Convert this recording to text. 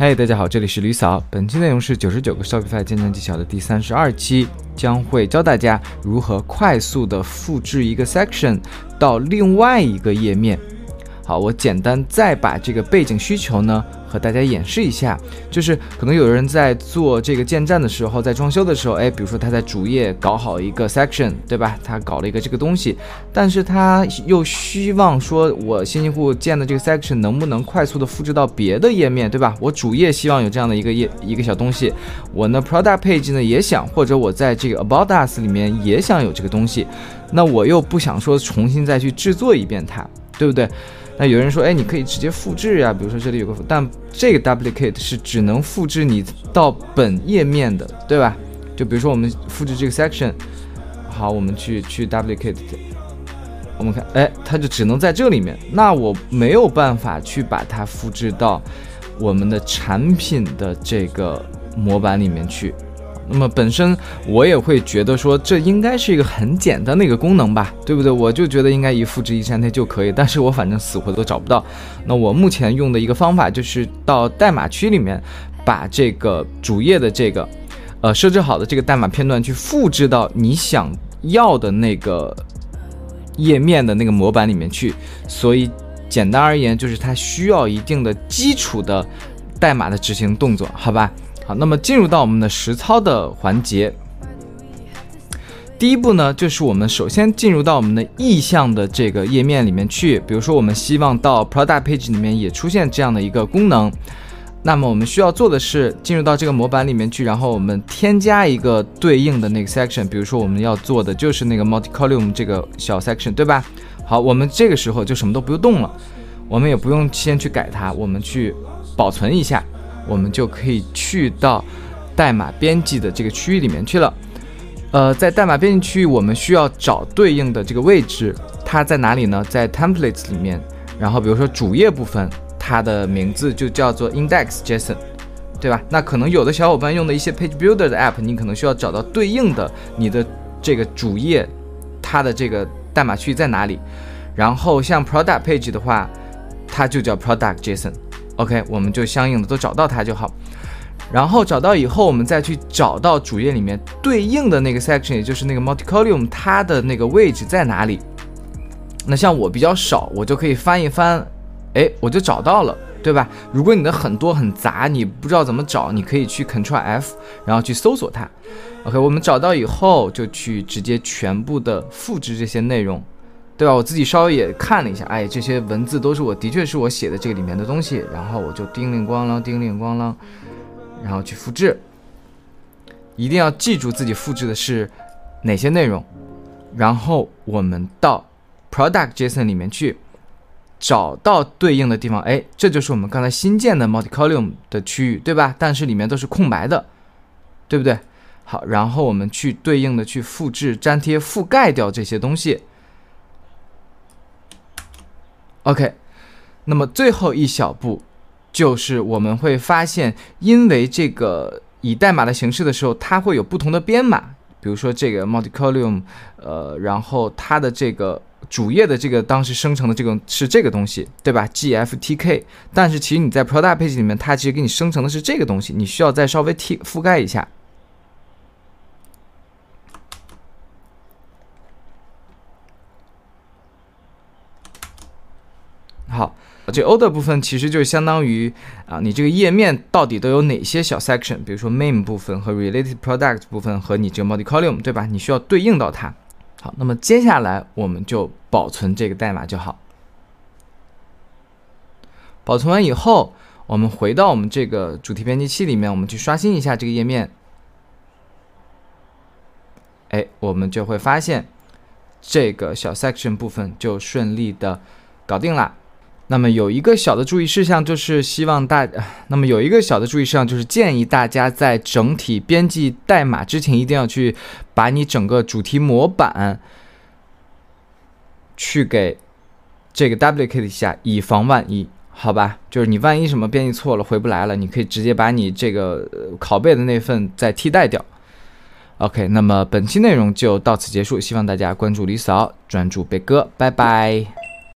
嗨，大家好，这里是吕嫂。本期内容是九十九个 Shopify 建站技巧的第三十二期，将会教大家如何快速的复制一个 section 到另外一个页面。好，我简单再把这个背景需求呢。和大家演示一下，就是可能有人在做这个建站的时候，在装修的时候，哎，比如说他在主页搞好一个 section，对吧？他搞了一个这个东西，但是他又希望说，我新新户建的这个 section 能不能快速的复制到别的页面，对吧？我主页希望有这样的一个页一个小东西，我呢 product page 呢也想，或者我在这个 about us 里面也想有这个东西，那我又不想说重新再去制作一遍它，对不对？那有人说，哎，你可以直接复制呀，比如说这里有个，但这个 duplicate 是只能复制你到本页面的，对吧？就比如说我们复制这个 section，好，我们去去 duplicate，我们看，哎，它就只能在这里面，那我没有办法去把它复制到我们的产品的这个模板里面去。那么本身我也会觉得说这应该是一个很简单的一个功能吧，对不对？我就觉得应该一复制一粘贴就可以，但是我反正死活都找不到。那我目前用的一个方法就是到代码区里面，把这个主页的这个，呃，设置好的这个代码片段去复制到你想要的那个页面的那个模板里面去。所以简单而言，就是它需要一定的基础的代码的执行动作，好吧？好，那么进入到我们的实操的环节。第一步呢，就是我们首先进入到我们的意向的这个页面里面去。比如说，我们希望到 Product Page 里面也出现这样的一个功能。那么我们需要做的是进入到这个模板里面去，然后我们添加一个对应的那个 section。比如说，我们要做的就是那个 Multi Column 这个小 section，对吧？好，我们这个时候就什么都不用动了，我们也不用先去改它，我们去保存一下。我们就可以去到代码编辑的这个区域里面去了。呃，在代码编辑区域，我们需要找对应的这个位置，它在哪里呢？在 templates 里面。然后，比如说主页部分，它的名字就叫做 index.json，对吧？那可能有的小伙伴用的一些 page builder 的 app，你可能需要找到对应的你的这个主页，它的这个代码区域在哪里？然后像 product page 的话，它就叫 product.json。OK，我们就相应的都找到它就好，然后找到以后，我们再去找到主页里面对应的那个 section，也就是那个 multi column，它的那个位置在哪里？那像我比较少，我就可以翻一翻，哎，我就找到了，对吧？如果你的很多很杂，你不知道怎么找，你可以去 Ctrl F，然后去搜索它。OK，我们找到以后，就去直接全部的复制这些内容。对吧？我自己稍微也看了一下，哎，这些文字都是我的确是我写的这个里面的东西，然后我就叮铃咣啷，叮铃咣啷，然后去复制。一定要记住自己复制的是哪些内容，然后我们到 product JSON 里面去找到对应的地方，哎，这就是我们刚才新建的 multi column 的区域，对吧？但是里面都是空白的，对不对？好，然后我们去对应的去复制、粘贴、覆盖掉这些东西。OK，那么最后一小步，就是我们会发现，因为这个以代码的形式的时候，它会有不同的编码。比如说这个 multi column，呃，然后它的这个主页的这个当时生成的这个是这个东西，对吧？GFTK。但是其实你在 product page 里面，它其实给你生成的是这个东西，你需要再稍微替覆盖一下。好，这 order 部分其实就相当于啊，你这个页面到底都有哪些小 section？比如说 main 部分和 related product 部分和你这个 multi column，对吧？你需要对应到它。好，那么接下来我们就保存这个代码就好。保存完以后，我们回到我们这个主题编辑器里面，我们去刷新一下这个页面。哎，我们就会发现这个小 section 部分就顺利的搞定了。那么有一个小的注意事项，就是希望大，那么有一个小的注意事项，就是建议大家在整体编辑代码之前，一定要去把你整个主题模板去给这个 duplicate 一下，以防万一，好吧？就是你万一什么编辑错了，回不来了，你可以直接把你这个拷贝的那份再替代掉。OK，那么本期内容就到此结束，希望大家关注李嫂，专注贝哥，拜拜。